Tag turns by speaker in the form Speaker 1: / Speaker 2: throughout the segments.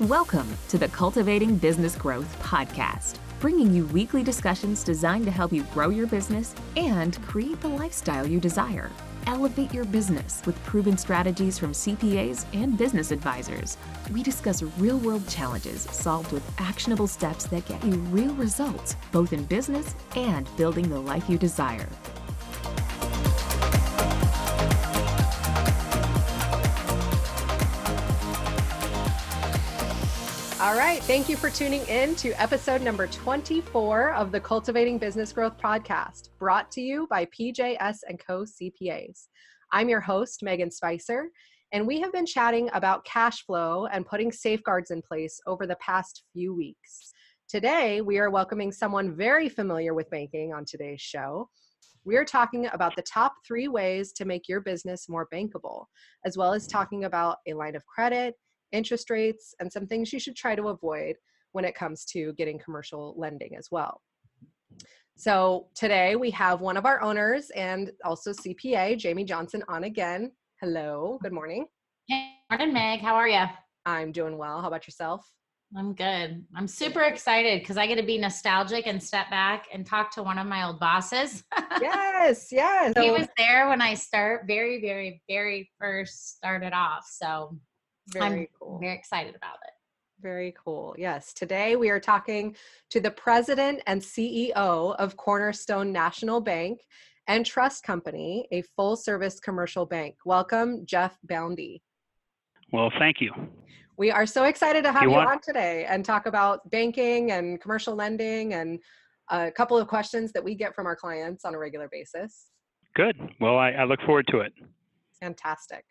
Speaker 1: Welcome to the Cultivating Business Growth podcast, bringing you weekly discussions designed to help you grow your business and create the lifestyle you desire. Elevate your business with proven strategies from CPAs and business advisors. We discuss real world challenges solved with actionable steps that get you real results, both in business and building the life you desire.
Speaker 2: All right. Thank you for tuning in to episode number 24 of the Cultivating Business Growth podcast, brought to you by PJS and Co CPAs. I'm your host, Megan Spicer, and we have been chatting about cash flow and putting safeguards in place over the past few weeks. Today, we are welcoming someone very familiar with banking on today's show. We are talking about the top three ways to make your business more bankable, as well as talking about a line of credit interest rates, and some things you should try to avoid when it comes to getting commercial lending as well. So today we have one of our owners and also CPA, Jamie Johnson, on again. Hello, good morning.
Speaker 3: Hey, morning, Meg. How are you?
Speaker 2: I'm doing well. How about yourself?
Speaker 3: I'm good. I'm super excited because I get to be nostalgic and step back and talk to one of my old bosses.
Speaker 2: yes, yes.
Speaker 3: he was there when I start very, very, very first started off. So very I'm cool. Very excited about it.
Speaker 2: Very cool. Yes. Today we are talking to the president and CEO of Cornerstone National Bank and Trust Company, a full service commercial bank. Welcome, Jeff Boundy.
Speaker 4: Well, thank you.
Speaker 2: We are so excited to have you, you on today and talk about banking and commercial lending and a couple of questions that we get from our clients on a regular basis.
Speaker 4: Good. Well, I, I look forward to it.
Speaker 2: Fantastic.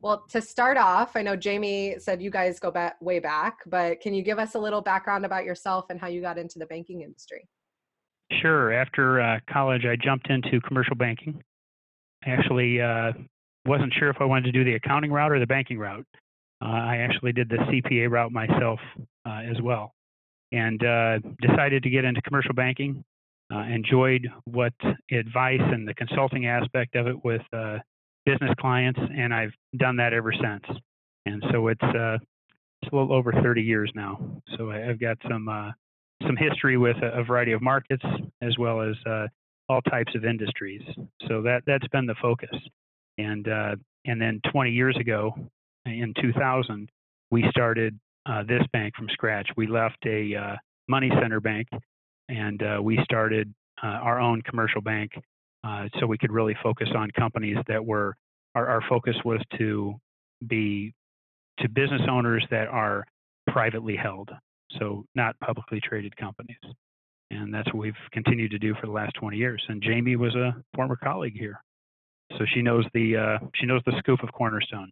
Speaker 2: Well, to start off, I know Jamie said you guys go back way back, but can you give us a little background about yourself and how you got into the banking industry?
Speaker 4: Sure. After uh, college, I jumped into commercial banking. I actually uh, wasn't sure if I wanted to do the accounting route or the banking route. Uh, I actually did the CPA route myself uh, as well, and uh, decided to get into commercial banking. Uh, enjoyed what advice and the consulting aspect of it with business clients, and I've done that ever since. And so it's uh, it's a little over 30 years now. So I've got some uh, some history with a, variety of markets as well as uh, all types of industries. So that that's been the focus. And uh, and then 20 years ago, in 2000, we started uh, this bank from scratch. We left a uh, money center bank, and we started our own commercial bank so we could really focus on companies that were our, our focus was to be to business owners that are privately held, so not publicly traded companies. And that's what we've continued to do for the last 20 years. And Jamie was a former colleague here, so she knows the uh, she knows the scoop of Cornerstone.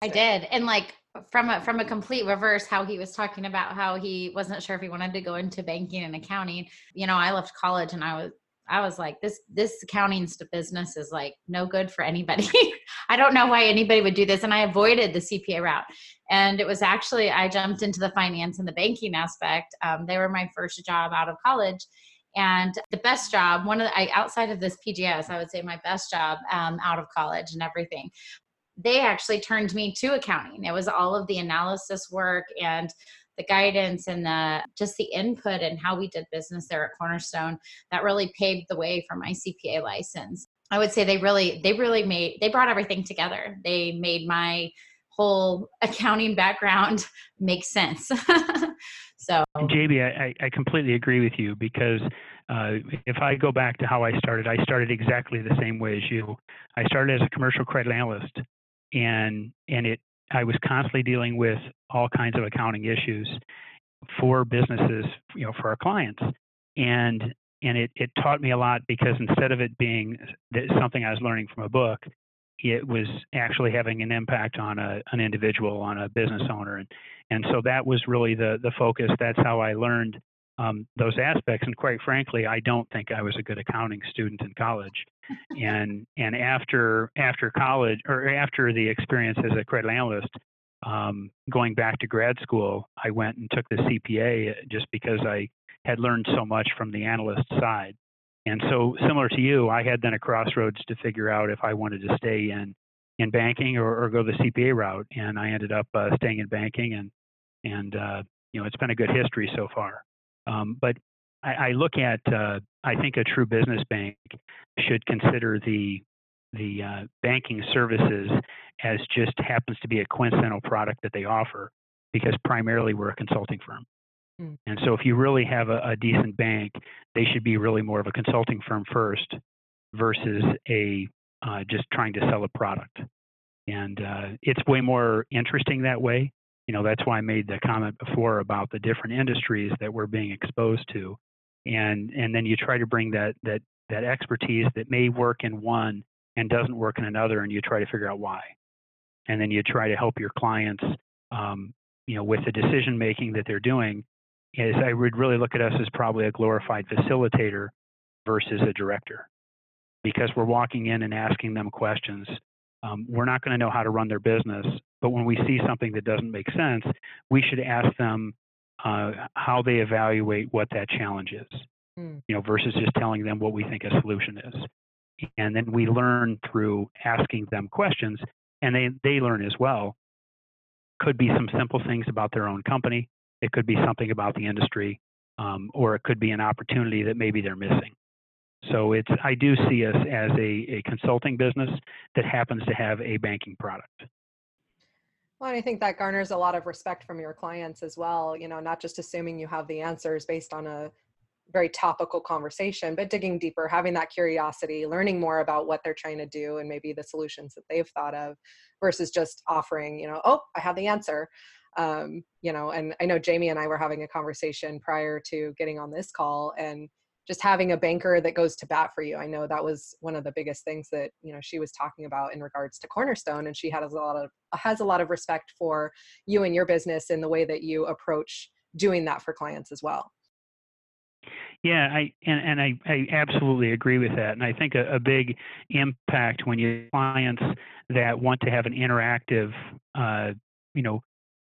Speaker 3: I did, and like from a from a complete reverse, how he was talking about how he wasn't sure if he wanted to go into banking and accounting. You know, I left college and I was I was like, this this accounting business is like no good for anybody. I don't know why anybody would do this, and I avoided the CPA route. And it was actually I jumped into the finance and the banking aspect. Um, they were my first job out of college, and the best job. One of the, I, outside of this PJS, I would say my best job um, out of college and everything. They actually turned me to accounting. It was all of the analysis work and the guidance and the just the input and how we did business there at Cornerstone that really paved the way for my CPA license. I would say they really they really made they brought everything together. They made my whole accounting background make sense. so
Speaker 4: JB, I, I completely agree with you because uh, if I go back to how I started, I started exactly the same way as you. I started as a commercial credit analyst, and and it I was constantly dealing with all kinds of accounting issues for businesses, you know, for our clients. And and it, it taught me a lot because instead of it being something I was learning from a book, it was actually having an impact on a, an individual, on a business owner. And, and so that was really the, the focus. That's how I learned um, those aspects. And quite frankly, I don't think I was a good accounting student in college. and and after after college or after the experience as a credit analyst, um, going back to grad school, I went and took the CPA just because I had learned so much from the analyst side. And so, similar to you, I had then a crossroads to figure out if I wanted to stay in in banking or, or go the CPA route. And I ended up uh, staying in banking and and uh, you know it's been a good history so far. Um, but I, I, look at uh, I think a true business bank should consider the the uh, banking services as just happens to be a coincidental product that they offer because primarily we're a consulting firm. Mm. And so if you really have a, a, decent bank, they should be really more of a consulting firm first versus a uh, just trying to sell a product. And uh, it's way more interesting that way. You know, that's why I made the comment before about the different industries that we're being exposed to. And and then you try to bring that that that expertise that may work in one and doesn't work in another, and you try to figure out why. And then you try to help your clients, um, you know, with the decision making that they're doing. Is I would really look at us as probably a glorified facilitator versus a director, because we're walking in and asking them questions. Um, we're not going to know how to run their business, but when we see something that doesn't make sense, we should ask them uh, how they evaluate what that challenge is. Mm. You know, versus just telling them what we think a solution is and then we learn through asking them questions and they, they learn as well could be some simple things about their own company it could be something about the industry um, or it could be an opportunity that maybe they're missing so it's i do see us as a, a consulting business that happens to have a banking product
Speaker 2: well, I think that garners a lot of respect from your clients as well. You know, not just assuming you have the answers based on a very topical conversation, but digging deeper, having that curiosity, learning more about what they're trying to do and maybe the solutions that they've thought of versus just offering, you know, oh, I have the answer. Um, you know, and I know Jamie and I were having a conversation prior to getting on this call and just having a banker that goes to bat for you. I know that was one of the biggest things that, you know, she was talking about in regards to Cornerstone and she has a lot of has a lot of respect for you and your business in the way that you approach doing that for clients as well.
Speaker 4: Yeah, I and, and I, I absolutely agree with that. And I think a, a big impact when you clients that want to have an interactive, uh, you know,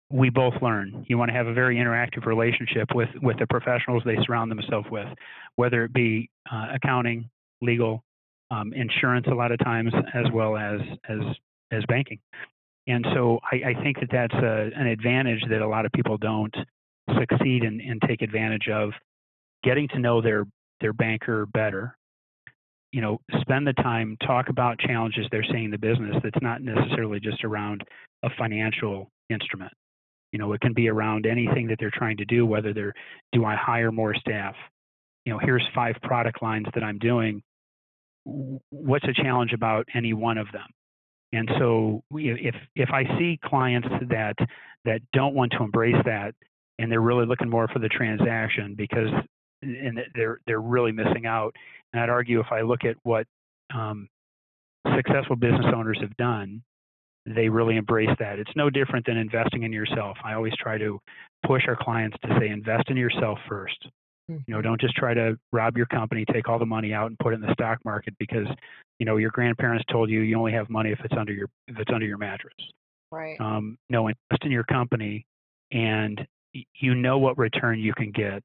Speaker 4: we both learn. You want to have a very interactive relationship with with the professionals they surround themselves with, whether it be uh, accounting, legal, um, insurance, a lot of times, as well as as as banking. And so I, I think that that's a, an advantage that a lot of people don't succeed and, and take advantage of getting to know their their banker better you know spend the time talk about challenges they're seeing in the business that's not necessarily just around a financial instrument you know it can be around anything that they're trying to do whether they're do i hire more staff you know here's five product lines that i'm doing what's a challenge about any one of them and so if if i see clients that that don't want to embrace that and they're really looking more for the transaction because and they're they're really missing out. And I'd argue if I look at what um, successful business owners have done, they really embrace that. It's no different than investing in yourself. I always try to push our clients to say invest in yourself 1st mm-hmm. You know, don't just try to rob your company, take all the money out and put it in the stock market because you know your grandparents told you you only have money if it's under your if it's under your mattress.
Speaker 2: Right.
Speaker 4: Um, no, invest in your company, and you know what return you can get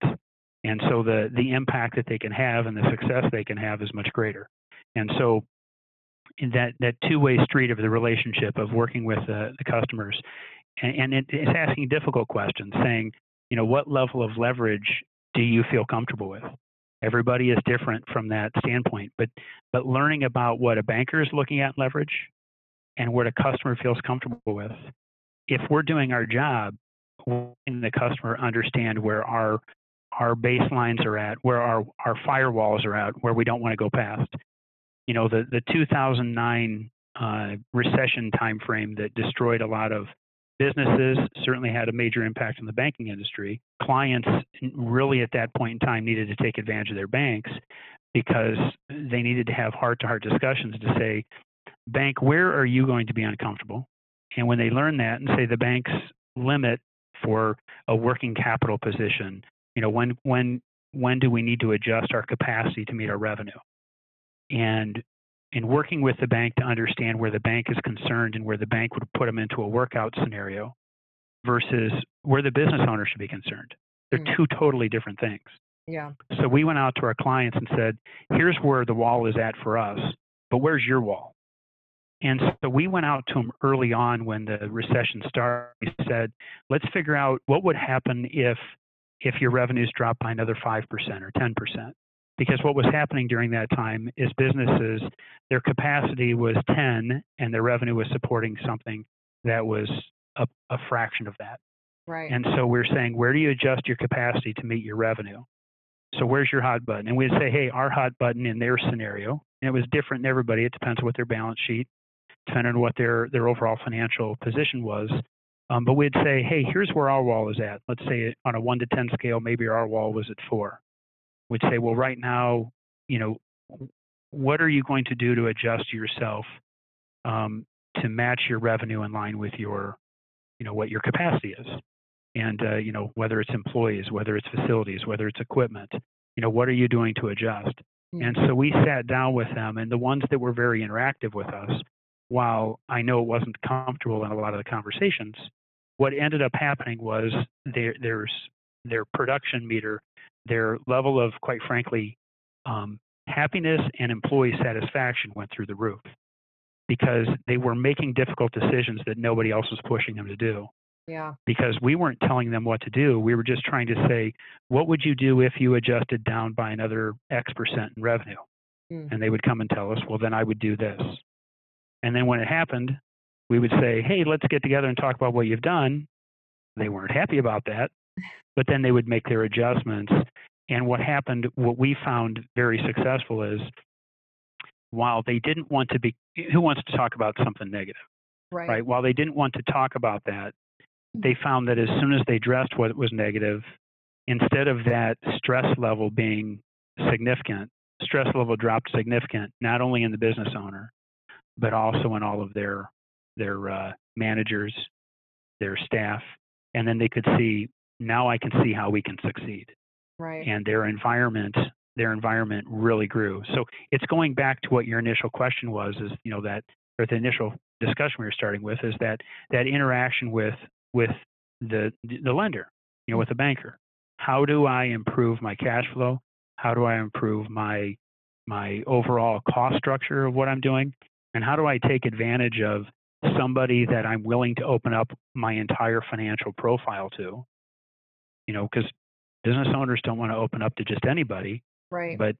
Speaker 4: and so the the impact that they can have and the success they can have is much greater and so that that two-way street of the relationship of working with uh, the customers. And, and it, it's asking difficult questions saying you know what level of leverage do you feel comfortable with? Everybody is different from that standpoint but but learning about what a banker is looking at leverage and what a customer feels comfortable with. If we're doing our job the customer understand where our our baselines are at, where our, our firewalls are at, where we don't want to go past. You know, the, the 2009 uh, recession timeframe that destroyed a lot of businesses certainly had a major impact on the banking industry. Clients really at that point in time needed to take advantage of their banks because they needed to have heart to heart discussions to say, bank, where are you going to be uncomfortable? And when they learn that and say the bank's limit for a working capital position you know when when when do we need to adjust our capacity to meet our revenue and in working with the bank to understand where the bank is concerned and where the bank would put them into a workout scenario versus where the business owner should be concerned they're mm. two totally different things
Speaker 2: yeah
Speaker 4: so we went out to our clients and said here's where the wall is at for us but where's your wall And so we went out to them early on when the recession started. We said, let's figure out what would happen if if your revenues drop by another 5% or 10% because what was happening during that time is businesses their capacity was 10 and their revenue was supporting something that was a, a fraction of that.
Speaker 2: Right.
Speaker 4: And so we're saying where do you adjust your capacity to meet your revenue? So where's your hot button? And we'd say hey our hot button in their scenario and it was different in everybody. It depends on what their balance sheet depending on what their their overall financial position was. Um, but we'd say hey here's where our wall is at. Let's say on a 1 to 10 scale maybe our wall was at 4 would say, well, right now, you know, what are you going to do to adjust yourself um, to match your revenue in line with your, you know, what your capacity is, and uh, you know whether it's employees, whether it's facilities, whether it's equipment, you know, what are you doing to adjust? Mm-hmm. And mm. so we sat down with them, and the ones that were very interactive with us, while I know it wasn't comfortable in a lot of the conversations, what ended up happening was their their, their production meter their level of quite frankly um, happiness and employee satisfaction went through the roof because they were making difficult decisions that nobody else was pushing them to do
Speaker 2: yeah.
Speaker 4: Because we weren't telling them what to do. We were just trying to say, what would you do if you adjusted down by another X percent in revenue? Mm. And they would come and tell us, well, then I would do this. And then when it happened, we would say, hey, let's get together and talk about what you've done. They weren't happy about that, but then they would make their adjustments. And what happened, what we found very successful is while they didn't want to be, who wants to talk about something negative?
Speaker 2: Right.
Speaker 4: right? While they didn't want to talk about that, they found that as soon as they addressed what was negative, instead of that stress level being significant, stress level dropped significant, not only in the business owner, but also in all of their their uh, managers, their staff, and then they could see now I can see how we can succeed.
Speaker 2: Right.
Speaker 4: And their environment their environment really grew. So it's going back to what your initial question was is, you know, that or the initial discussion we were starting with is that that interaction with with the the lender, you know, mm-hmm. with the banker. How do I improve my cash flow? How do I improve my my overall cost structure of what I'm doing? And how do I take advantage of somebody that I'm willing to open up my entire financial profile to? You know, because business owners don't want to open up to just anybody.
Speaker 2: Right.
Speaker 4: But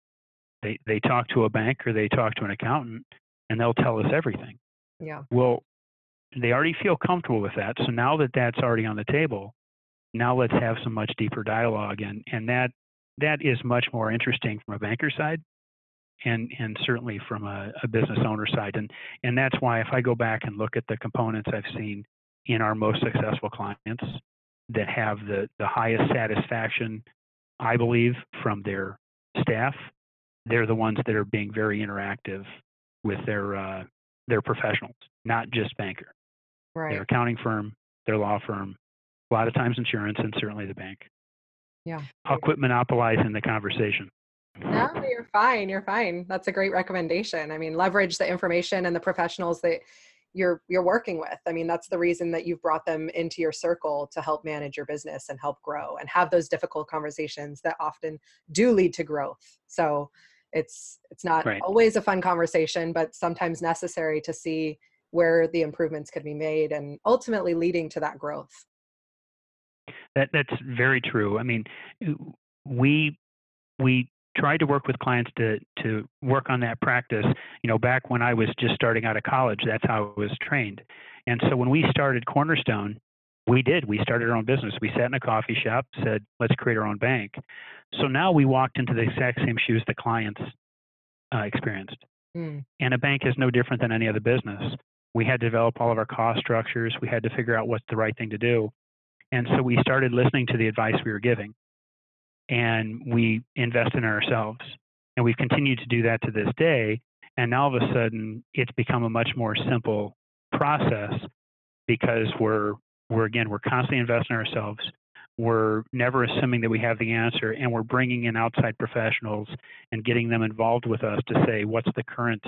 Speaker 4: they, they talk to a bank or they talk to an accountant and they'll tell us everything.
Speaker 2: Yeah.
Speaker 4: Well, they already feel comfortable with that. So now that that's already on the table, now let's have some much deeper dialogue, and and that that is much more interesting from a banker side, and and certainly from a, a business owner side, and and that's why if I go back and look at the components I've seen in our most successful clients that have the the highest satisfaction, I believe, from their staff, they're the ones that are being very interactive with their uh, their professionals, not just banker
Speaker 2: right.
Speaker 4: their accounting firm, their law firm, a lot of times insurance, and certainly the bank.
Speaker 2: Yeah.
Speaker 4: I'll quit monopolizing the conversation.
Speaker 2: No, you're fine. You're fine. That's a great recommendation. I mean, leverage the information and the professionals that you're you're working with. I mean, that's the reason that you've brought them into your circle to help manage your business and help grow and have those difficult conversations that often do lead to growth. So, it's it's not right. always a fun conversation, but sometimes necessary to see where the improvements could be made and ultimately leading to that growth.
Speaker 4: That that's very true. I mean, we we tried to work with clients to to work on that practice. You know, back when I was just starting out of college, that's how I was trained. And so when we started Cornerstone, we did. We started our own business. We sat in a coffee shop, said, "Let's create our own bank." So now we walked into the exact same shoes the clients uh, experienced. Mm. And a bank is no different than any other business we had to develop all of our cost structures. We had to figure out what's the right thing to do. And so we started listening to the advice we were giving and we invest in ourselves. And we've continued to do that to this day. And now all of a sudden, it's become a much more simple process because we're, we're again, we're constantly investing in ourselves. We're never assuming that we have the answer, and we're bringing in outside professionals and getting them involved with us to say, what's the current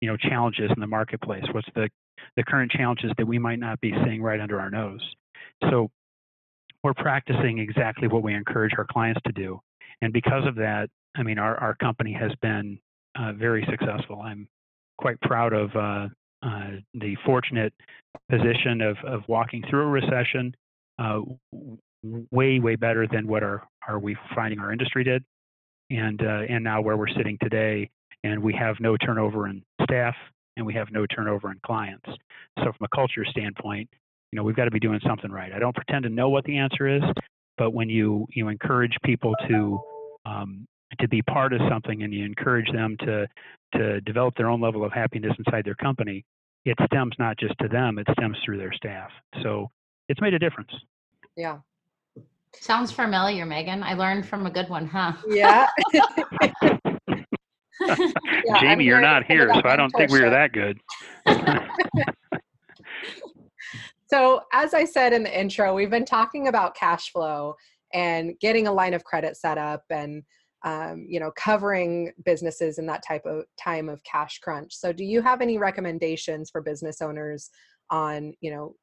Speaker 4: you know challenges in the marketplace what's the the current challenges that we might not be seeing right under our nose so we're practicing exactly what we encourage our clients to do and because of that i mean our, our company has been uh, very successful i'm quite proud of uh, uh, the fortunate position of, of walking through a recession uh, way, way better than what our, our we finding our industry did. And, uh, and now where we're sitting today, and we have no turnover in staff and we have no turnover in clients. So from a culture standpoint, you know, we've got to be doing something right. I don't pretend to know what the answer is, but when you you encourage people to um, to be part of something and you encourage them to to develop their own level of happiness inside their company, it stems not just to them, it stems through their staff. So it's made a difference.
Speaker 2: Yeah.
Speaker 3: Sounds familiar, Megan. I learned from a good one, huh?
Speaker 2: Yeah.
Speaker 4: yeah Jamie, you're not here, so I don't think we were that good.
Speaker 2: so, as I said in the intro, we've been talking about cash flow and getting a line of credit set up and um, you know covering businesses in that type of time of cash crunch. So do you have any recommendations for business owners on you know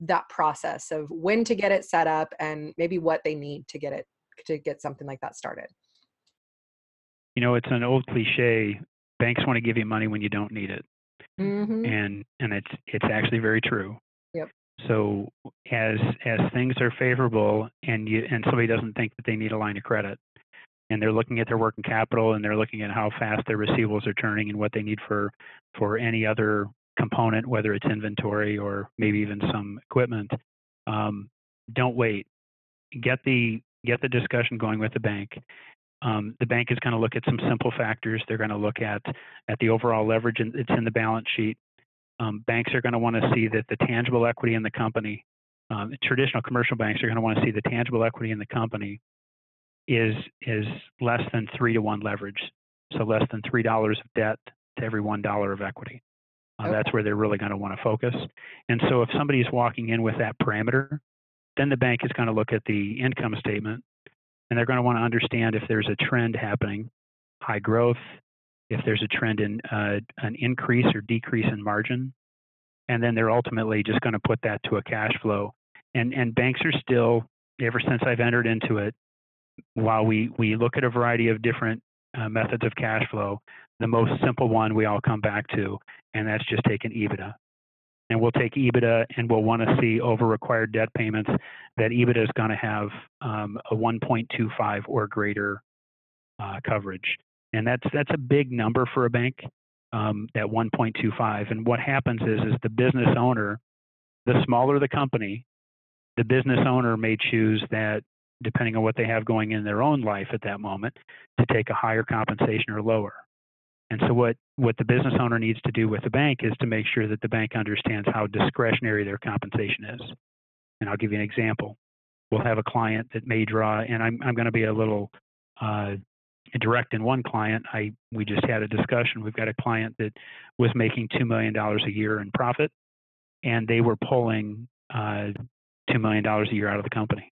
Speaker 2: that process of when to get it set up and maybe what they need to get it to get something like that started?
Speaker 4: You know it's an old cliche banks want to give you money when you don't need it.
Speaker 2: Mm-hmm.
Speaker 4: and and it's it's actually very true so as as things are favorable and you and somebody doesn't think that they need a line of credit and they're looking at their working capital and they're looking at how fast their receivables are turning and what they need for for any other component, whether it's inventory or maybe even some equipment. Um, don't wait. Get the get the discussion going with the bank. Um, the bank is going to look at some simple factors. They're going to look at at the overall leverage it's in the balance sheet. Um, banks are going to want to see that the tangible equity in the company. Um, traditional commercial banks are going to want to see the tangible equity in the company is is less than three to one leverage, so less than three dollars of debt to every one dollar of equity. Uh, okay. That's where they're really going to want to focus. And so, if somebody is walking in with that parameter, then the bank is going to look at the income statement, and they're going to want to understand if there's a trend happening, high growth, if there's a trend in uh, an increase or decrease in margin, and then they're ultimately just going to put that to a cash flow. And and banks are still, ever since I've entered into it, while we, we look at a variety of different uh, methods of cash flow, the most simple one we all come back to, and that's just taking EBITDA. And we'll take EBITDA and we'll want to see over required debt payments that EBITDA is going to have um, a 1.25 or greater uh, coverage. And that's, that's a big number for a bank, um, that 1.25. And what happens is, is the business owner, the smaller the company, the business owner may choose that depending on what they have going in their own life at that moment, to take a higher compensation or lower. And so what, what the business owner needs to do with the bank is to make sure that the bank understands how discretionary their compensation is. And I'll give you an example. We'll have a client that may draw, and I'm, I'm going to be a little uh, direct in one client. I we just had a discussion. We've got a client that was making two million dollars a year in profit, and they were pulling uh, two million dollars a year out of the company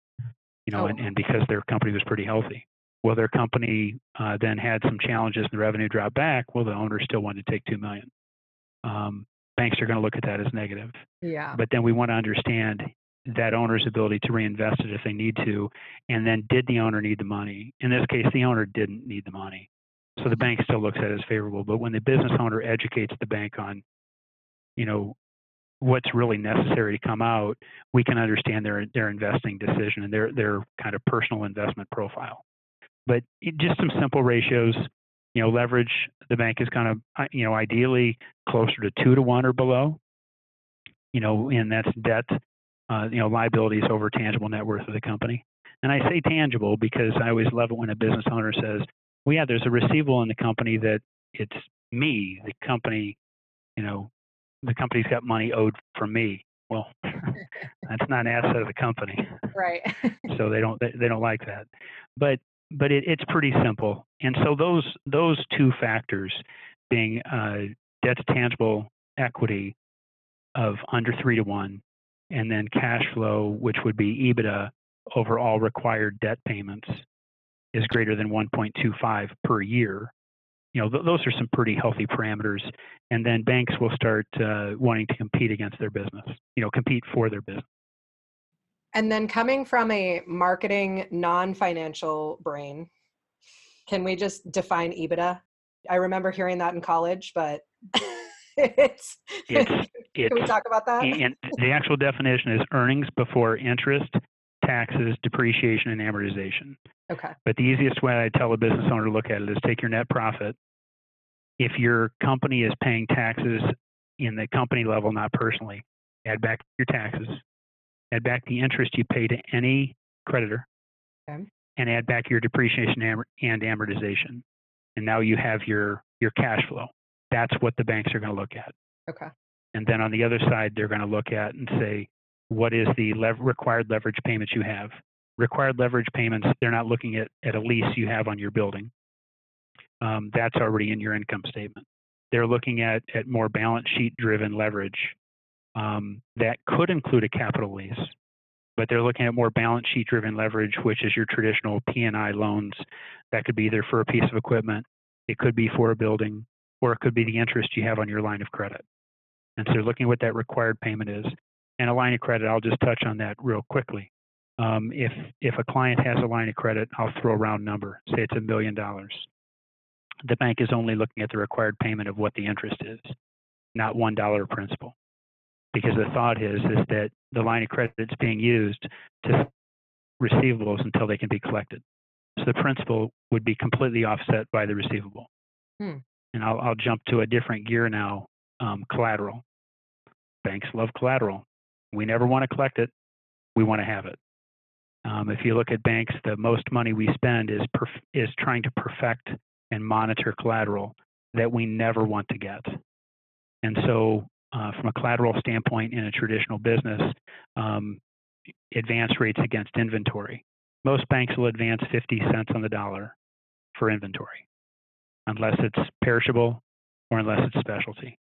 Speaker 4: you know, oh. and, and because their company was pretty healthy. Well, their company uh, then had some challenges and the revenue dropped back. Well, the owner still wanted to take two million. Um, banks are going to look at that as negative.
Speaker 2: Yeah.
Speaker 4: But then we want to understand that owner's ability to reinvest it if they need to, and then did the owner need the money? In this case, the owner didn't need the money, so the bank still looks at it as favorable. But when the business owner educates the bank on, you know, what's really necessary to come out, we can understand their their investing decision and their their kind of personal investment profile. But just some simple ratios, you know, leverage the bank is kind of you know ideally closer to two to one or below. You know, and that's debt, uh, you know, liabilities over tangible net worth of the company. And I say tangible because I always love it when a business owner says, "Well, yeah, there's a receivable in the company that it's me, the company, you know, the company's got money owed from me. Well, that's not an asset of the company.
Speaker 2: Right.
Speaker 4: so they don't they, they don't like that. But but it, it's pretty simple. And so those those two factors being uh, debt to tangible equity of under three to one, and then cash flow, which would be EBITDA over all required debt payments, is greater than 1.25 per year you know, th- those are some pretty healthy parameters. And then banks will start uh, wanting to compete against their business, you know, compete for their business.
Speaker 2: And then coming from a marketing, non financial brain, can we just define EBITDA? I remember hearing that in college, but it's,
Speaker 4: It's
Speaker 2: can we talk about that?
Speaker 4: and the actual definition is earnings before interest, taxes, depreciation, and amortization.
Speaker 2: Okay.
Speaker 4: But the easiest way I tell a business owner to look at it is take your net profit. If your company is paying taxes in the company level, not personally, add back your taxes, add back the interest you pay to any creditor,
Speaker 2: Okay.
Speaker 4: and add back your depreciation and amortization. And now you have your your cash flow. That's what the banks are going to look at.
Speaker 2: Okay.
Speaker 4: And then on the other side, they're going to look at and say, what is the lev- required leverage payments you have? Required leverage payments, they're not looking at, at a lease you have on your building. Um, that's already in your income statement. They're looking at, at more balance sheet driven leverage um, that could include a capital lease, but they're looking at more balance sheet driven leverage, which is your traditional P&I loans. That could be either for a piece of equipment, it could be for a building, or it could be the interest you have on your line of credit. And so looking at what that required payment is. And a line of credit, I'll just touch on that real quickly. Um, if if a client has a line of credit, I'll throw a round number. Say it's a million dollars. The bank is only looking at the required payment of what the interest is, not one dollar principal. Because the thought is is that the line of credit is being used to receivables until they can be collected. So the principal would be completely offset by the receivable.
Speaker 2: Hmm.
Speaker 4: And I'll, I'll jump to a different gear now um, collateral. Banks love collateral. We never want to collect it, we want to have it. Um, if you look at banks, the most money we spend is perf- is trying to perfect and monitor collateral that we never want to get. And so, uh, from a collateral standpoint in a traditional business, um, advance rates against inventory. Most banks will advance 50 cents on the dollar for inventory, unless it's perishable or unless it's specialty.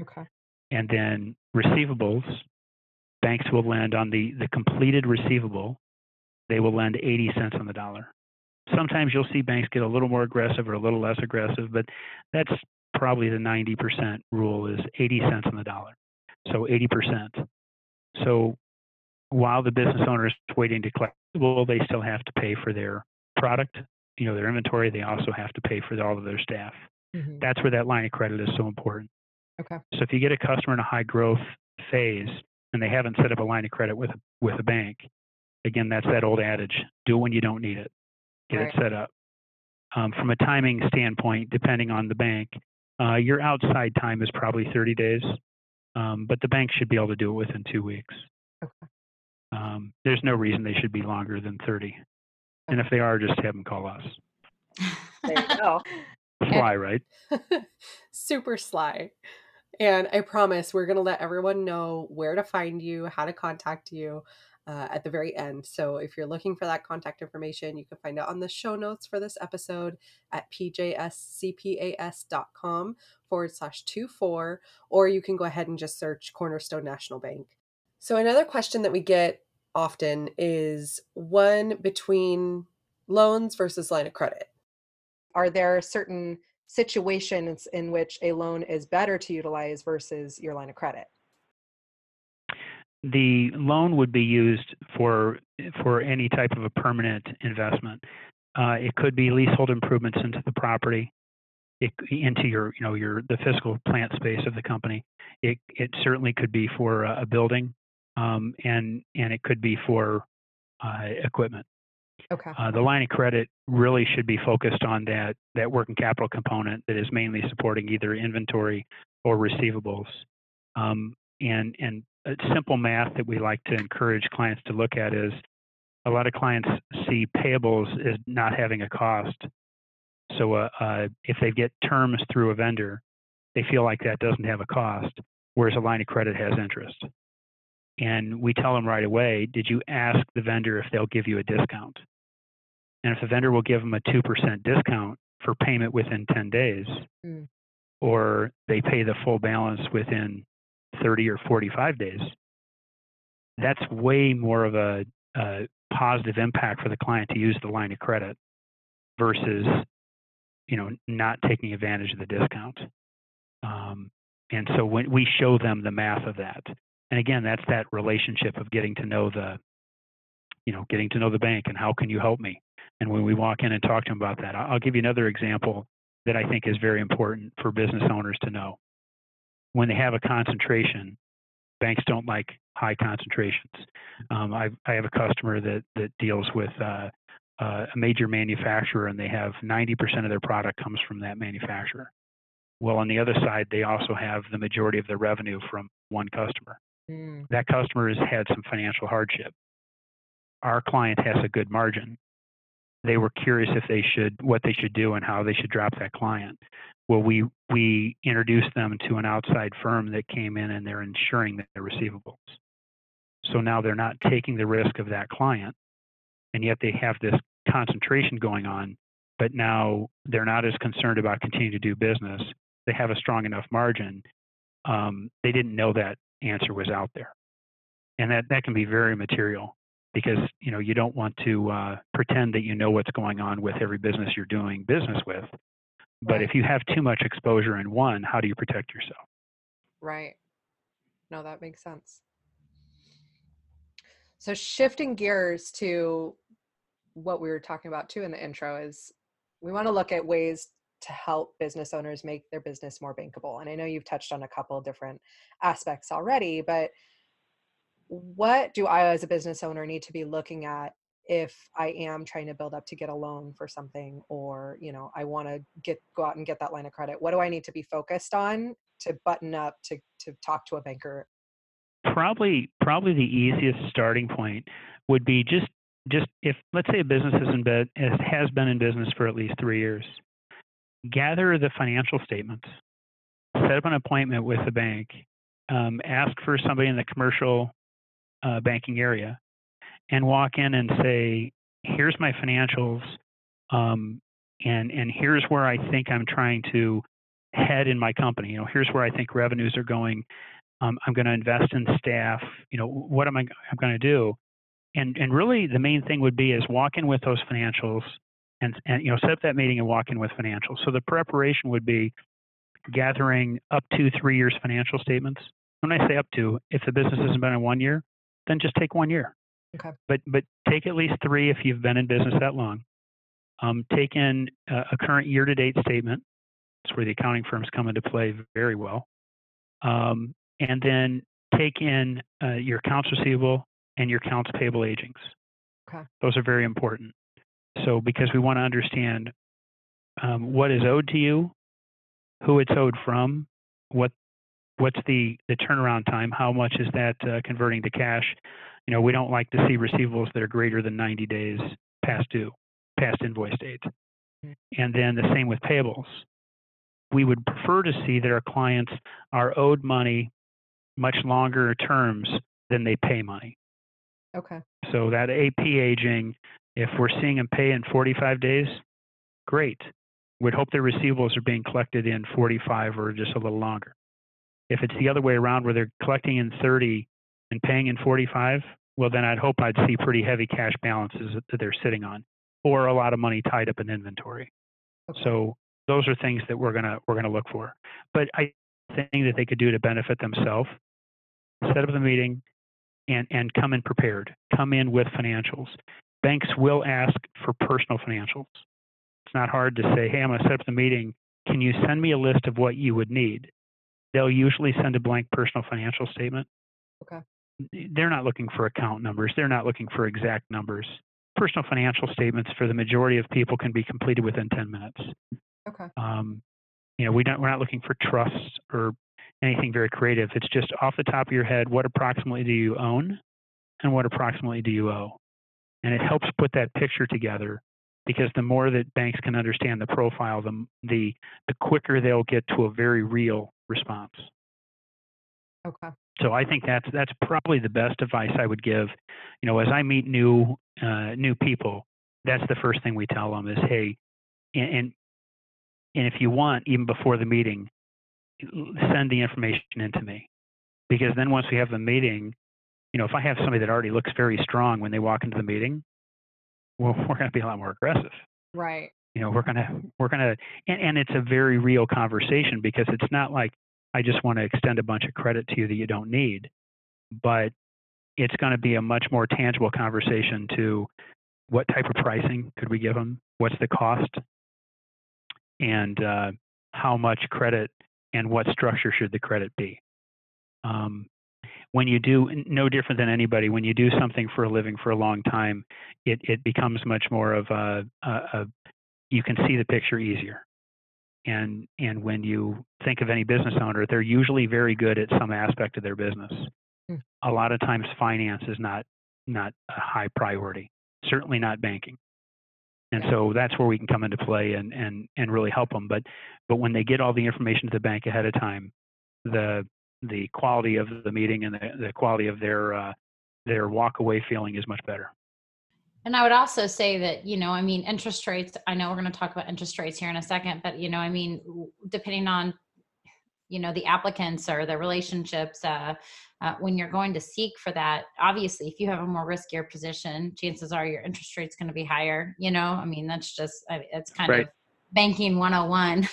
Speaker 2: Okay.
Speaker 4: And then receivables, banks will lend on the, the completed receivable, they will lend 80 cents on the dollar. Sometimes you'll see banks get a little more aggressive or a little less aggressive, but that's probably the 90% rule is 80 cents on the dollar. So 80%. So while the business owner is waiting to collect, well, they still have to pay for their product, you know, their inventory. They also have to pay for all of their staff.
Speaker 2: Mhm.
Speaker 4: That's where that line of credit is so important.
Speaker 2: Okay.
Speaker 4: So if you get a customer in a high growth phase and they haven't set up a line of credit with with a bank, again, that's that old adage: do it when you don't need it. Get
Speaker 2: Right.
Speaker 4: it set up. Um, from a timing standpoint, depending on the bank, uh, your outside time is probably 30 days, um, but the bank should be able to do it within two weeks.
Speaker 2: Okay.
Speaker 4: Um, there's no reason they should be longer than 30. And if they are, just have them call us.
Speaker 2: There you go.
Speaker 4: Fly, right?
Speaker 5: Super sly. And I promise we're going to let everyone know where to find you, how to contact you uh, at the very end. So if you're looking for that contact information, you can find it on the show notes for this episode at pjscpas.com forward slash two four, or you can go ahead and just search Cornerstone National Bank. So another question that we get often is one between loans versus line of credit.
Speaker 2: Are there certain situations in which a loan is better to utilize versus your line of credit?
Speaker 4: the loan would be used for for any type of a permanent investment. Uh, it could be leasehold improvements into the property, it, into your you know your the physical plant space of the company. It it certainly could be for a, a building, um, and and it could be for uh, equipment.
Speaker 2: Okay.
Speaker 4: Uh, the line of credit really should be focused on that that working capital component that is mainly supporting either inventory or receivables. Um, and and a simple math that we like to encourage clients to look at is a lot of clients see payables as not having a cost. So uh, uh, if they get terms through a vendor, they feel like that doesn't have a cost, whereas a line of credit has interest. And we tell them right away, did you ask the vendor if they'll give you a discount? And if the vendor will give them a 2% discount for payment within 10 days,
Speaker 2: Mm.
Speaker 4: or they pay the full balance within 30 or 45 days, that's way more of a, a positive impact for the client to use the line of credit versus, you know, not taking advantage of the discount. Um, and so when we show them the math of that, and again, that's that relationship of getting to know the, you know, getting to know the bank and how can you help me? And when we walk in and talk to them about that, I'll give you another example that I think is very important for business owners to know. when they have a concentration, banks don't like high concentrations. Um, I, I have a customer that that deals with uh, uh, a major manufacturer, and they have 90% of their product comes from that manufacturer. Well, on the other side, they also have the majority of their revenue from one customer. Mm. That customer has had some financial hardship. Our client has a good margin. They were curious if they should, what they should do, and how they should drop that client. Well, we we introduced them to an outside firm that came in and they're insuring their receivables. So now they're not taking the risk of that client, and yet they have this concentration going on. But now they're not as concerned about continuing to do business. They have a strong enough margin. Um, they didn't know that answer was out there, and that that can be very material because you know you don't want to uh, pretend that you know what's going on with every business you're doing business with but if you have too much exposure in one, how do you protect yourself?
Speaker 2: Right. No, that makes sense. So shifting gears to what we were talking about too in the intro is we want to look at ways to help business owners make their business more bankable. And I know you've touched on a couple different aspects already, but what do I as a business owner need to be looking at if I am trying to build up to get a loan for something or, you know, I want to get go out and get that line of credit? What do I need to be focused on to button up to to talk to a banker?
Speaker 4: Probably probably the easiest starting point would be just just if let's say a business has been has been in business for at least 3 years. Gather the financial statements. Set up an appointment with the bank. Um, ask for somebody in the commercial uh, banking area and walk in and say, "Here's my financials, um, and and here's where I think I'm trying to head in my company. You know, here's where I think revenues are going. Um, I'm going to invest in staff. You know, what am I I'm going to do?" And and really, the main thing would be is walk in with those financials, and and you know, set up that meeting and walk in with financials. So the preparation would be gathering up to three years financial statements. When I say up to, if the business hasn't been in one year, then just take one year.
Speaker 2: Okay.
Speaker 4: But but take at least three if you've been in business that long. Um, take in a, a current year-to-date statement. That's where the accounting firms come into play very well. Um, and then take in uh, your accounts receivable and your accounts payable agings.
Speaker 2: Okay.
Speaker 4: Those are very important. So because we want to understand um, what is owed to you, who it's owed from, what what's the the turnaround time, how much is that uh, converting to cash, you know, we don't like to see receivables that are greater than 90 days past due, past invoice date. Mm. And then the same with payables. We would prefer to see that our clients are owed money much longer terms than they pay money.
Speaker 2: Okay.
Speaker 4: So that AP aging, if we're seeing them pay in 45 days, great. We'd hope their receivables are being collected in 45 or just a little longer. If it's the other way around where they're collecting in 30 and paying in 45, well, then I'd hope I'd see pretty heavy cash balances that they're sitting on, or a lot of money tied up in inventory. Okay. So those are things that we're gonna we're gonna look for. But I think that they could do to benefit themselves, set up the meeting, and and come in prepared. Come in with financials. Banks will ask for personal financials. It's not hard to say, hey, I'm going to set up the meeting. Can you send me a list of what you would need? They'll usually send a blank personal financial statement.
Speaker 2: Okay
Speaker 4: they're not looking for account numbers. They're not looking for exact numbers. Personal financial statements for the majority of people can be completed within 10 minutes.
Speaker 2: Okay.
Speaker 4: Um, you know, we don't, we're not looking for trusts or anything very creative. It's just off the top of your head, what approximately do you own and what approximately do you owe? And it helps put that picture together because the more that banks can understand the profile, the, the, the quicker they'll get to a very real response.
Speaker 2: Okay.
Speaker 4: So I think that's that's probably the best advice I would give. You know, as I meet new uh, new people, that's the first thing we tell them is, hey, and, and and if you want, even before the meeting, send the information in to me, because then once we have the meeting, you know, if I have somebody that already looks very strong when they walk into the meeting, well, we're going to be a lot more aggressive.
Speaker 2: Right.
Speaker 4: You know, we're gonna we're gonna, and, and it's a very real conversation because it's not like I just want to extend a bunch of credit to you that you don't need. But it's going to be a much more tangible conversation to what type of pricing could we give them? What's the cost? And uh, how much credit and what structure should the credit be. Um, when you do no different than anybody, when you do something for a living for a long time, it it becomes much more of a, a, a you can see the picture easier. And and when you think of any business owner, they're usually very good at some aspect of their business. Hmm. A lot of times, finance is not not a high priority. Certainly not banking. And so that's where we can come into play and, and, and really help them. But but when they get all the information to the bank ahead of time, the the quality of the meeting and the, the quality of their uh, their walk away feeling is much better.
Speaker 3: And I would also say that, you know, I mean, interest rates, I know we're going to talk about interest rates here in a second, but, you know, I mean, depending on, you know, the applicants or the relationships, uh, uh, when you're going to seek for that, obviously, if you have a more riskier position, chances are your interest rate's going to be higher. You know, I mean, that's just, it's kind right. of banking 101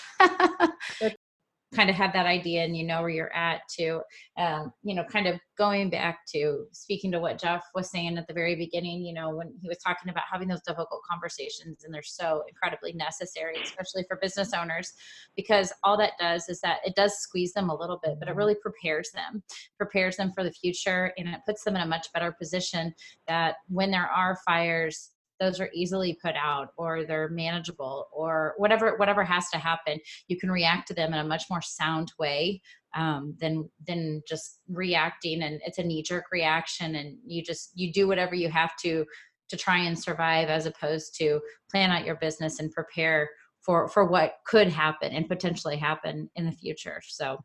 Speaker 3: kind of have that idea and you know where you're at to um, you know kind of going back to speaking to what jeff was saying at the very beginning you know when he was talking about having those difficult conversations and they're so incredibly necessary especially for business owners because all that does is that it does squeeze them a little bit but it really prepares them prepares them for the future and it puts them in a much better position that when there are fires those are easily put out or they're manageable or whatever whatever has to happen you can react to them in a much more sound way um, than than just reacting and it's a knee-jerk reaction and you just you do whatever you have to to try and survive as opposed to plan out your business and prepare for for what could happen and potentially happen in the future. So.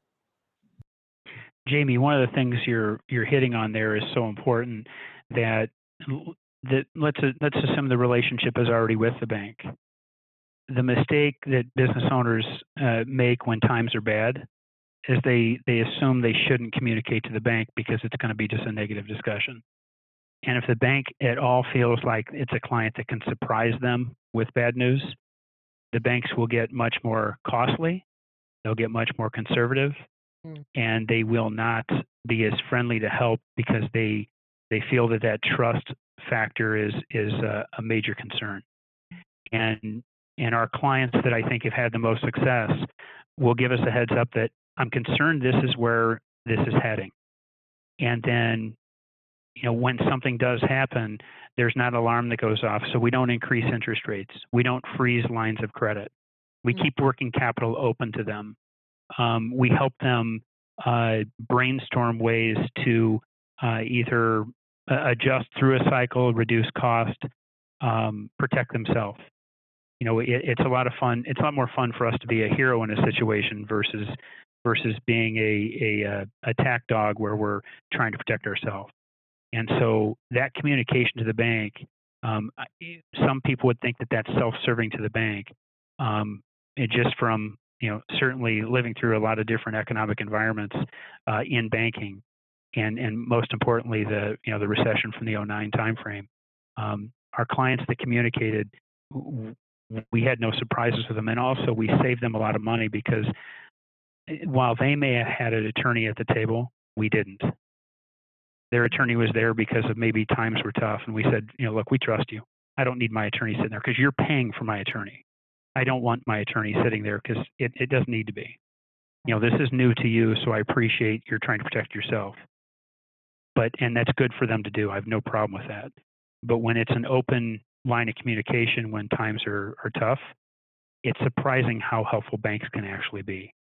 Speaker 4: Jamie, one of the things you're you're hitting on there is so important that that let's let's assume the relationship is already with the bank. The mistake that business owners uh, make when times are bad is they they assume they shouldn't communicate to the bank because it's going to be just a negative discussion. And if the bank at all feels like it's a client that can surprise them with bad news, the banks will get much more costly. They'll get much more conservative, mm. and they will not be as friendly to help because they they feel that that trust factor is is a, a major concern. And and our clients that I think have had the most success will give us a heads up that I'm concerned this is where this is heading. And then, you know, when something does happen, there's not an alarm that goes off. So we don't increase interest rates. We don't freeze lines of credit. We mm-hmm. keep working capital open to them. Um, we help them uh, brainstorm ways to uh, either adjust through a cycle, reduce cost, um, protect themselves. You know, it, it's a lot of fun. It's a lot more fun for us to be a hero in a situation versus versus being a a, a attack dog where we're trying to protect ourselves. And so that communication to the bank, um, some people would think that that's self-serving to the bank. Um, it just from you know certainly living through a lot of different economic environments uh, in banking and and most importantly the you know the recession from the 09 timeframe. Um, our clients that communicated, we had no surprises with them, and also we saved them a lot of money because eh, while they may have had an attorney at the table, we didn't. Their attorney was there because of maybe times were tough, and we said, you know, look, we trust you. I don't need my attorney sitting there because you're paying for my attorney. I don't want my attorney sitting there because it, it doesn't need to be. You know, this is new to you, so I appreciate you're trying to protect yourself but and that's good for them to do. I have no problem with that. But when it's an open line of communication when times are, are tough, it's surprising how helpful banks can actually be.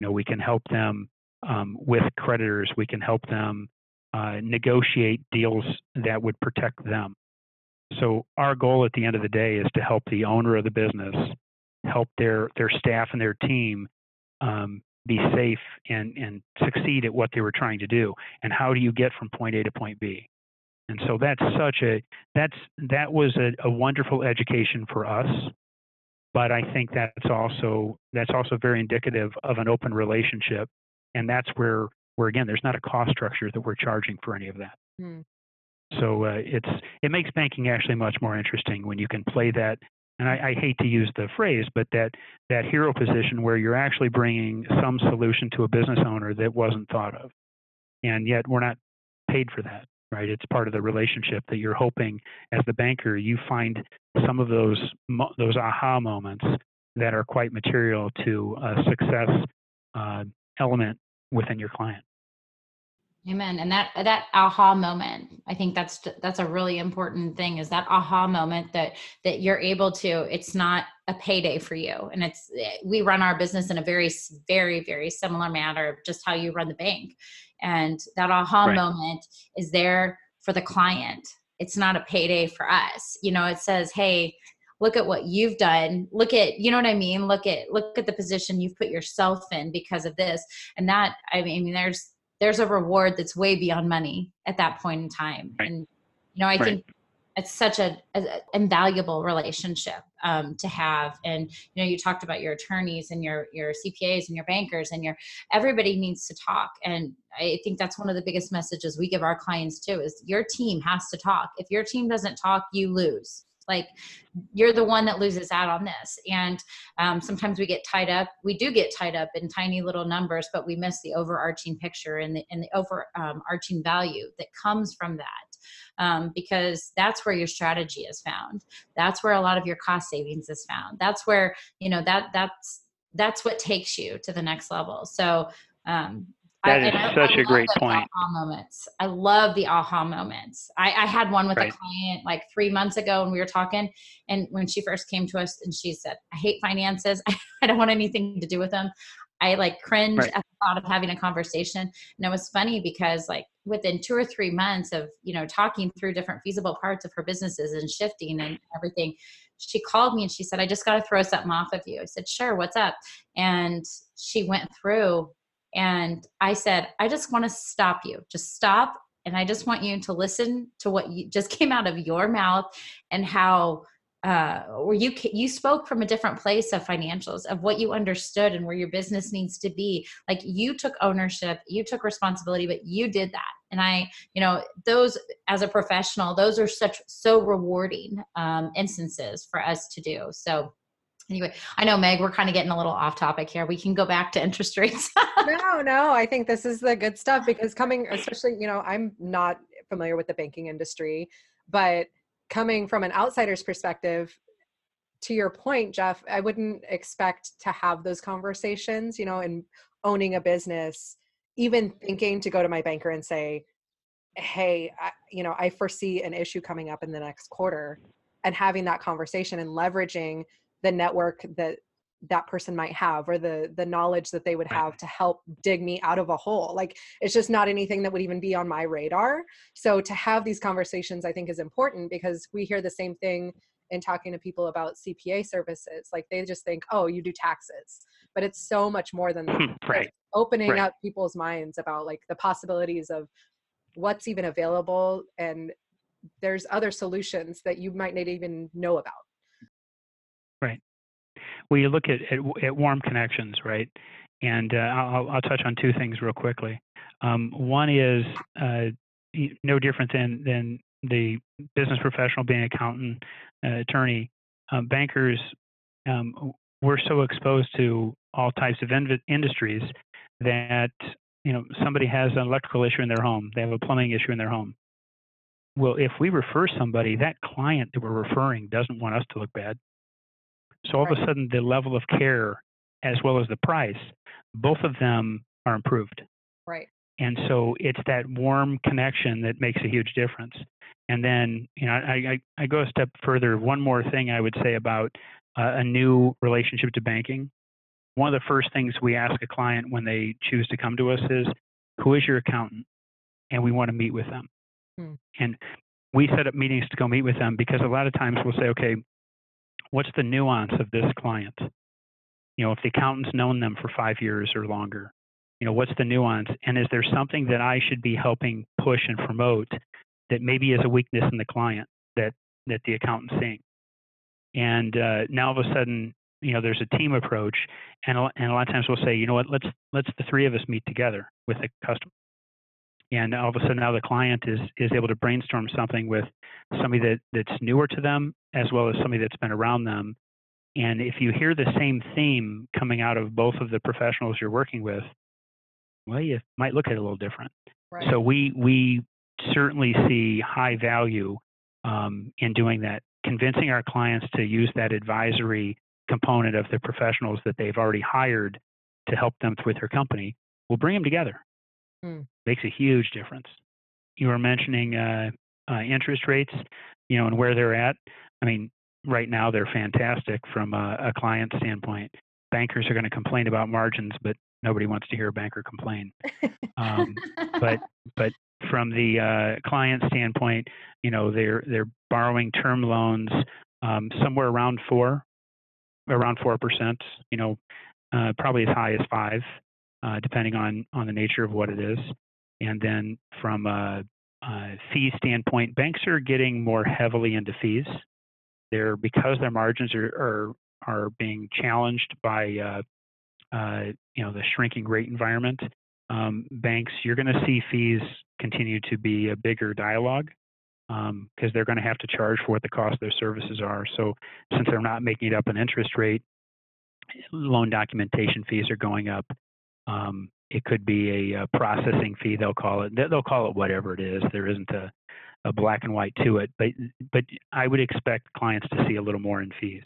Speaker 4: You know, we can help them um, with creditors. We can help them uh, negotiate deals that would protect them. So our goal at the end of the day is to help the owner of the business, help their their staff and their team um, be safe and, and succeed at what they were trying to do. And how do you get from point A to point B? And so that's such a that's that was a, a wonderful education for us. But I think that's also that's also very indicative of an open relationship. And that's where where again there's not a cost structure that we're charging for any of that. Mm. So uh, it's it makes banking actually much more interesting when you can play that and I, I, hate to use the phrase, but that that hero position where you're actually bringing some solution to a business owner that wasn't thought of, and yet we're not paid for that, right? It's part of the relationship that you're hoping as the banker you find some of those those aha moments that are quite material to a success uh, element within your client.
Speaker 3: Amen. And that that aha moment, I think that's that's a really important thing is that aha moment that that you're able to it's not a payday for you and it's we run our business in a very very very similar manner just how you run the bank. And that aha right. moment is there for the client. It's not a payday for us. You know, it says, "Hey, look at what you've done look at you know what i mean look at look at the position you've put yourself in because of this and that i mean there's there's a reward that's way beyond money at that point in time. Right. and you know i right. think it's such a, a invaluable relationship um, to have. And you know you talked about your attorneys and your your cpas and your bankers and your everybody needs to talk. And i think that's one of the biggest messages we give our clients too is your team has to talk. If your team doesn't talk you lose like you're the one that loses out on this. And um, sometimes we get tied up we do get tied up in tiny little numbers but we miss the overarching picture and the, and the overarching um, value that comes from that um, because that's where your strategy is found. That's where a lot of your cost savings is found. That's where you know that that's that's what takes you to the next level. So um,
Speaker 4: that I, is such I, I a great point.
Speaker 3: Aha moments. I love the aha moments. I, I had one with right. a client like three months ago, and we were talking. And when she first came to us, and she said, "I hate finances. I don't want anything to do with them." I like cringe right. at the thought of having a conversation. And it was funny because like within two or three months of you know talking through different feasible parts of her businesses and shifting and everything, she called me and she said, "I just got to throw something off of you." I said, "Sure, what's up?" And she went through and I said, I just want to stop you. Just stop. And I just want you to listen to what you just came out of your mouth and how uh, where you you spoke from a different place of financials of what you understood and where your business needs to be like you took ownership you took responsibility but you did that and i you know those as a professional those are such so rewarding um, instances for us to do so anyway i know meg we're kind of getting a little off topic here. We can go back to interest rates.
Speaker 2: No no i think this is the good stuff because coming especially you know i'm not familiar with the banking industry but coming from an outsider's perspective to your point jeff i wouldn't expect to have those conversations you know and owning a business even thinking to go to my banker and say hey I, you know i foresee an issue coming up in the next quarter and having that conversation and leveraging the network that that person might have or the the knowledge that they would have to help dig me out of a hole like it's just not anything that would even be on my radar. So to have these conversations i think is important because we hear the same thing in talking to people about cpa services like they just think oh you do taxes. But it's so much more than that.
Speaker 4: Right.
Speaker 2: opening
Speaker 4: right.
Speaker 2: up people's minds about like the possibilities of what's even available and there's other solutions that you might not even know about.
Speaker 4: Well, you look at, at, at warm connections, right? And uh, I'll, I'll touch on two things real quickly. Um, one is uh, no different than, than the business professional being accountant, uh, attorney, um, bankers. Um, we're so exposed to all types of in- industries that you know somebody has an electrical issue in their home, they have a plumbing issue in their home. Well, if we refer somebody, that client that we're referring doesn't want us to look bad. So all right. of a sudden, the level of care as well as the price, both of them are improved.
Speaker 2: Right.
Speaker 4: And so it's that warm connection that makes a huge difference. And then, you know, I, I, I go a step further. One more thing I would say about uh, a new relationship to banking. One of the first things we ask a client when they choose to come to us is, who is your accountant? And we want to meet with them. Hmm. And we set up meetings to go meet with them because a lot of times we'll say, okay, what's the nuance of this client? You know, if the accountant's known them for five years or longer, you know, what's the nuance? And is there something that I should be helping push and promote that maybe is a weakness in the client that that the accountant's seeing? And uh, now all of a sudden, you know, there's a team approach, and a, and a lot of times we'll say, you know what, let's let's the three of us meet together with the customer and all of a sudden now the client is is able to brainstorm something with somebody that that's newer to them as well as somebody that's been around them and if you hear the same theme coming out of both of the professionals you're working with well you might look at it a little different right. so we we certainly see high value um, in doing that convincing our clients to use that advisory component of the professionals that they've already hired to help them with their company, we'll bring them together.
Speaker 2: Hmm.
Speaker 4: Makes a huge difference. You were mentioning uh, uh, interest rates, you know, and where they're at. I mean, right now they're fantastic from a, a client standpoint. Bankers are going to complain about margins, but nobody wants to hear a banker complain. Um, but but from the uh, client standpoint, you know, they're they're borrowing term loans um, somewhere around four, around four percent. You know, uh, probably as high as five, uh, depending on on the nature of what it is. And then from a, a fee standpoint, banks are getting more heavily into fees. They're because their margins are are, are being challenged by uh, uh, you know the shrinking rate environment. Um, banks, you're going to see fees continue to be a bigger dialogue because um, they're going to have to charge for what the cost of their services are. So since they're not making it up an interest rate, loan documentation fees are going up. Um, it could be a, a, processing fee. They'll call it. They'll call it whatever it is. There isn't a, a black and white to it. But but I would expect clients to see a little more in fees.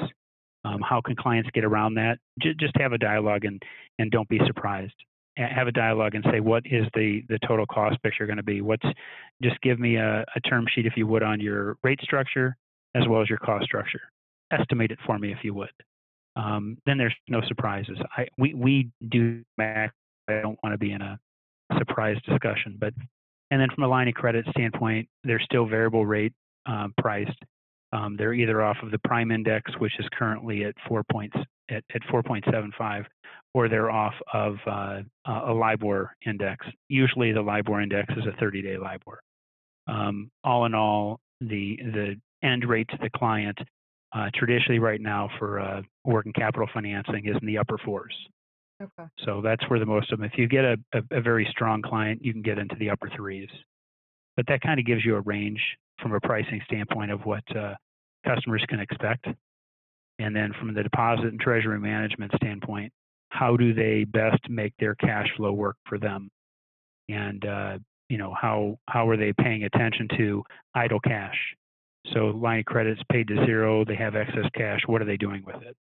Speaker 4: Um, how can clients get around that? J- just have a dialogue and and don't be surprised. Have a dialogue and say what is the the total cost picture going to be? What's just give me a, a term sheet if you would on your rate structure as well as your cost structure. Estimate it for me if you would. Um, then there's no surprises. I we we do. I don't want to be in a surprise discussion, but and then from a line of credit standpoint, they're still variable rate um, priced. Um, they're either off of the prime index, which is currently at four points at, at 4.75, or they're off of uh, a LIBOR index. Usually, the LIBOR index is a 30-day LIBOR. Um, all in all, the the end rate to the client uh, traditionally right now for uh, working capital financing is in the upper fours.
Speaker 2: Okay.
Speaker 4: So that's where the most of them. If you get a, a, a very strong client, you can get into the upper threes. But that kind of gives you a range from a pricing standpoint of what uh, customers can expect. And then from the deposit and treasury management standpoint, how do they best make their cash flow work for them? And uh, you know how how are they paying attention to idle cash? So line of credit's paid to zero, they have excess cash. What are they doing with it?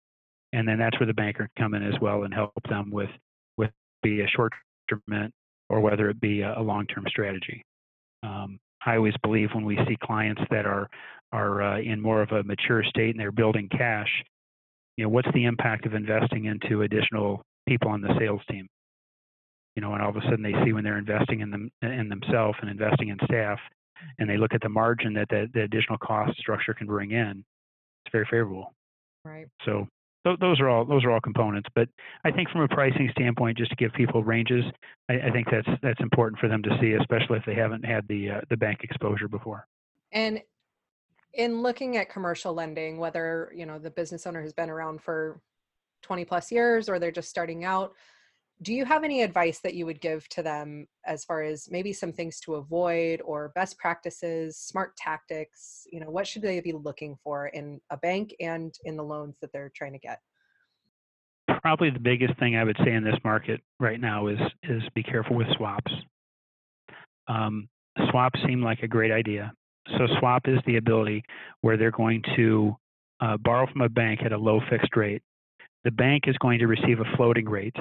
Speaker 4: And then that's where the banker can come in as well and help them with with be a short term or whether it be a, long term strategy. Um, I always believe when we see clients that are are uh, in more of a mature state and they're building cash, you know, what's the impact of investing into additional people on the sales team? You know, and all of a sudden they see when they're investing in them in themselves and investing in staff, and they look at the margin that the, the additional cost structure can bring in, it's very favorable.
Speaker 2: Right.
Speaker 4: So th- those are all those are all components. But I think from a pricing standpoint, just to give people ranges, I, I think that's that's important for them to see, especially if they haven't had the uh, the bank exposure before.
Speaker 2: And in looking at commercial lending, whether you know the business owner has been around for 20 plus years or they're just starting out, do you have any advice that you would give to them as far as maybe some things to avoid or best practices smart tactics? You know what should they be looking for in a bank and in the loans that they're trying to get?
Speaker 4: Probably the biggest thing i would say in this market right now is is be careful with swaps. Um, swaps seem like a great idea. So swap is the ability where they're going to uh, borrow from a bank at a low fixed rate. The bank is going to receive a floating rate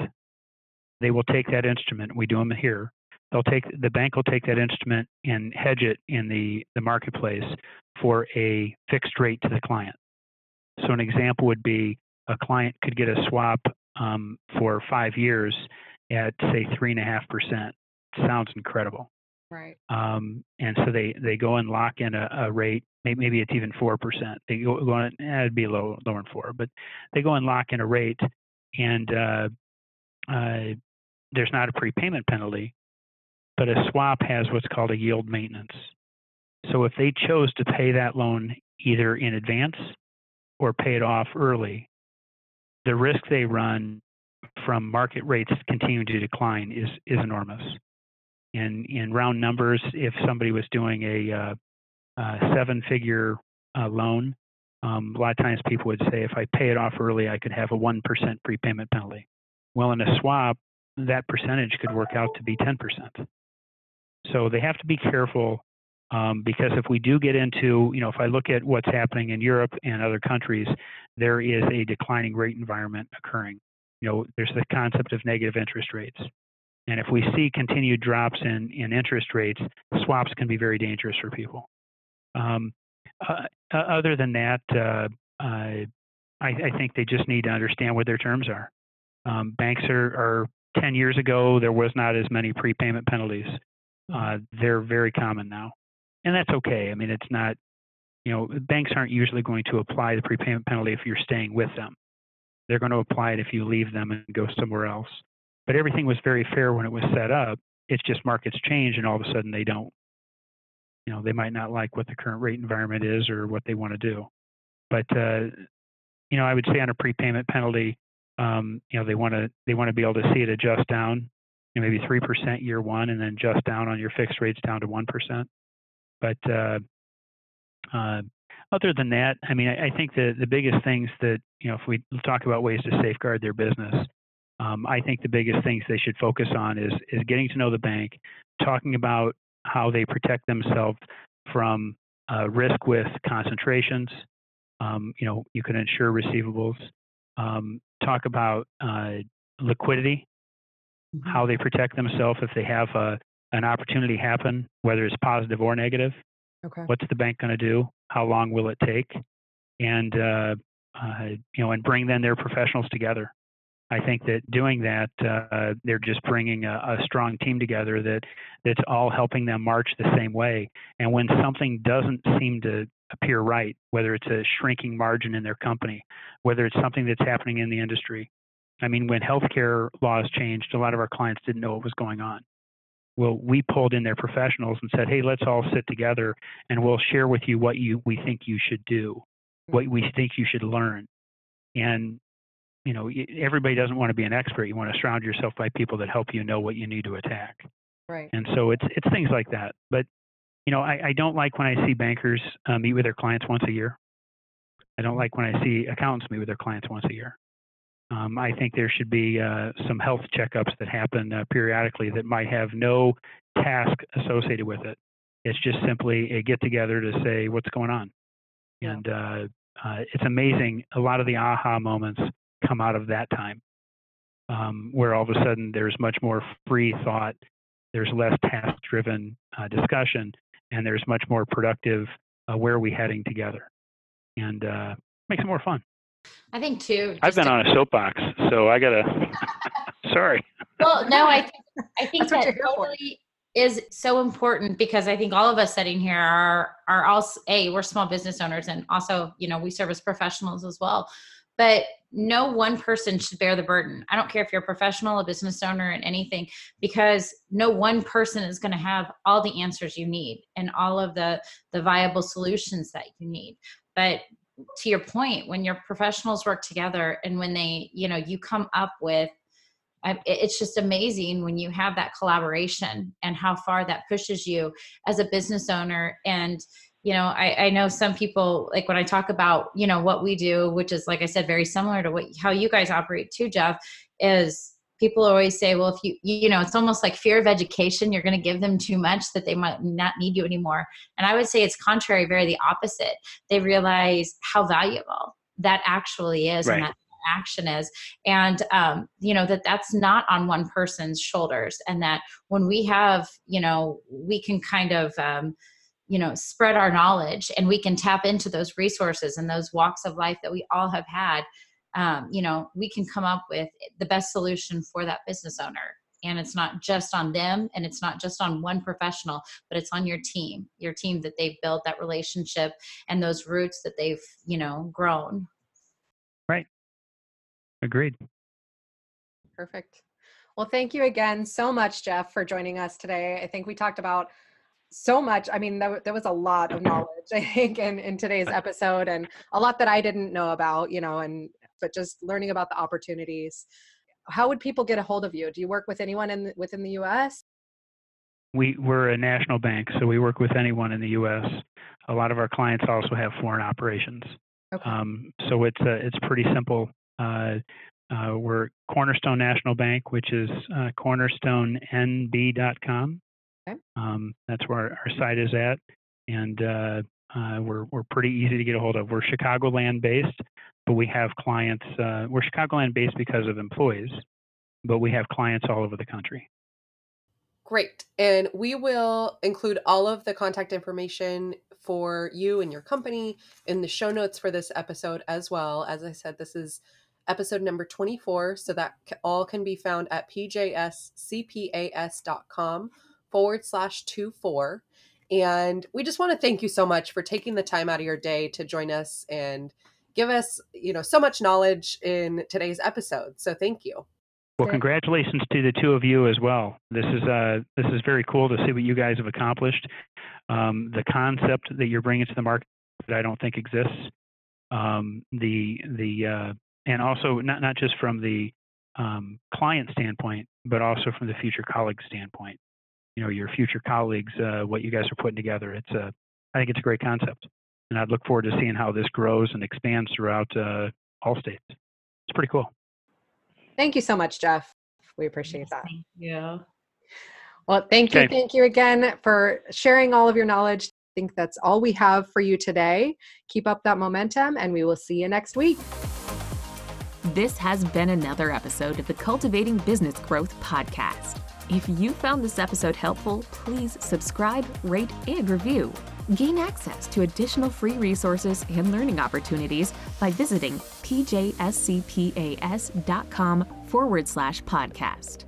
Speaker 4: they will take that instrument. We do them here. They'll take the bank will take that instrument and hedge it in the, the marketplace for a fixed rate to the client. So an example would be a client could get a swap um, for five years at say three and a half percent. Sounds incredible.
Speaker 2: Right.
Speaker 4: Um, and so they, they go and lock in a, a rate. Maybe, maybe it's even four percent. They go, go on, eh, it'd be low, lower than four, but they go and lock in a rate, and uh, uh, there's not a prepayment penalty, but a swap has what's called a yield maintenance. So if they chose to pay that loan either in advance or pay it off early, the risk they run from market rates continuing to decline is is enormous. In in round numbers, if somebody was doing a, uh, a seven-figure uh, loan, um, a lot of times people would say, if I pay it off early, I could have a one percent prepayment penalty. Well, in a swap, that percentage could work out to be 10%. So they have to be careful um, because if we do get into, you know, if I look at what's happening in Europe and other countries, there is a declining rate environment occurring. you know, there's the concept of negative interest rates. And if we see continued drops in, in interest rates, swaps can be very dangerous for people. Um, uh, other than that, uh, I, I, think they just need to understand what their terms are. Um, banks are, are 10 years ago, there was not as many prepayment penalties. Uh, they're very common now. And that's okay. I mean, it's not, you know, banks aren't usually going to apply the prepayment penalty if you're staying with them. They're going to apply it if you leave them and go somewhere else. But everything was very fair when it was set up. It's just markets change and all of a sudden they don't. You know, they might not like what the current rate environment is or what they want to do. But uh, you know, I would say on a prepayment penalty, um, you know, they want to they want to be able to see it adjust down, you know, maybe three percent year one, and then adjust down on your fixed rates down to one percent. But uh, uh, other than that, I mean, I, I, think the the biggest things that you know, if we talk about ways to safeguard their business, um, I think the biggest things they should focus on is is getting to know the bank, talking about how they protect themselves from uh, risk with concentrations. Um, you know, you can insure receivables. Um, talk about uh, liquidity, mm-hmm. how they protect themselves if they have a, an opportunity happen, whether it's positive or negative.
Speaker 2: Okay.
Speaker 4: What's the bank going to do? How long will it take? And uh, uh, you know, and bring then their professionals together. I think that doing that, uh, they're just bringing a, a, strong team together that that's all helping them march the same way. And when something doesn't seem to appear right, whether it's a shrinking margin in their company, whether it's something that's happening in the industry. I mean, when healthcare laws changed, a lot of our clients didn't know what was going on. Well, we pulled in their professionals and said, "Hey, let's all sit together and we'll share with you what you we think you should do, what mm-hmm. we think you should learn." And you know, everybody doesn't want to be an expert. You want to surround yourself by people that help you know what you need to attack.
Speaker 2: Right.
Speaker 4: And so it's it's things like that. But you know, I, I don't like when I see bankers uh, meet with their clients once a year. I don't like when I see accountants meet with their clients once a year. Um, I think there should be uh, some health checkups that happen uh, periodically that might have no task associated with it. It's just simply a get together to say what's going on. And uh, uh, it's amazing. A lot of the aha moments come out of that time, um, where all of a sudden there's much more free thought, there's less task driven uh, discussion, and there's much more productive uh, where are we heading together. And uh, makes it more fun.
Speaker 3: I think too.
Speaker 4: I've been to, on a soapbox, so I gotta. sorry.
Speaker 3: Well, no, I I think that totally is so important because I think all of us sitting here are are also a we're small business owners and also you know we serve as professionals as well but no one person should bear the burden. I don't care if you're a professional, a business owner, and anything, because no one person is going to have all the answers you need and all of the the viable solutions that you need. But to your point, when your professionals work together and when they, you know, you come up with it's just amazing when you have that collaboration and how far that pushes you as a business owner and you know I, I know some people like when i talk about you know what we do which is like i said very similar to what how you guys operate too jeff is people always say well if you you know it's almost like fear of education. You're going to give them too much that they might not need you anymore. And i would say it's contrary very the opposite. They realize how valuable that actually is
Speaker 4: right.
Speaker 3: and that action is. And um, you know that that's not on one person's shoulders. And that when we have you know we can kind of um, you know spread our knowledge and we can tap into those resources and those walks of life that we all have had um, you know we can come up with the best solution for that business owner. And it's not just on them and it's not just on one professional but it's on your team your team that they've built that relationship and those roots that they've you know grown.
Speaker 4: Right. Agreed.
Speaker 2: Perfect. Well thank you again so much jeff for joining us today. I think we talked about so much. I mean, that, that was a lot of knowledge, I think, in, in today's episode, and a lot that I didn't know about, you know, and but just learning about the opportunities. How would people get a hold of you? Do you work with anyone in within the U.S.?
Speaker 4: We we're a national bank, so we work with anyone in the U.S. A lot of our clients also have foreign operations.
Speaker 2: Okay.
Speaker 4: Um, so it's it's pretty simple. Uh, uh, we're Cornerstone National Bank, which is uh, cornerstonenb.com.
Speaker 2: Okay.
Speaker 4: Um, that's where our, our, site is at, and uh, uh, we're we're pretty easy to get a hold of. We're Chicagoland based, but we have clients. Uh, we're Chicagoland based because of employees, but we have clients all over the country.
Speaker 5: Great. And we will include all of the contact information for you and your company in the show notes for this episode as well. As I said, this is episode number 24. So that all can be found at pjscpas.com forward slash two four. And we just want to thank you so much for taking the time out of your day to join us and give us, you know, so much knowledge in today's episode. So thank you.
Speaker 4: Well, congratulations to the two of you as well. This is uh, this is very cool to see what you guys have accomplished. Um, the concept that you're bringing to the market that I don't think exists. Um, the the uh, and also not not just from the um, client standpoint, but also from the future colleague standpoint. You know, your future colleagues, uh, what you guys are putting together. It's a, I think it's a great concept, and I'd look forward to seeing how this grows and expands throughout uh, all states. It's pretty cool.
Speaker 2: Thank you so much, Jeff. We appreciate that.
Speaker 3: Thank you.
Speaker 2: Well, thank you.
Speaker 4: Okay.
Speaker 2: Thank you again for sharing all of your knowledge. I think that's all we have for you today. Keep up that momentum, and we will see you next week.
Speaker 1: This has been another episode of the Cultivating Business Growth podcast. If you found this episode helpful, please subscribe, rate, and review. Gain access to additional free resources and learning opportunities by visiting pjscpas.com forward slash podcast.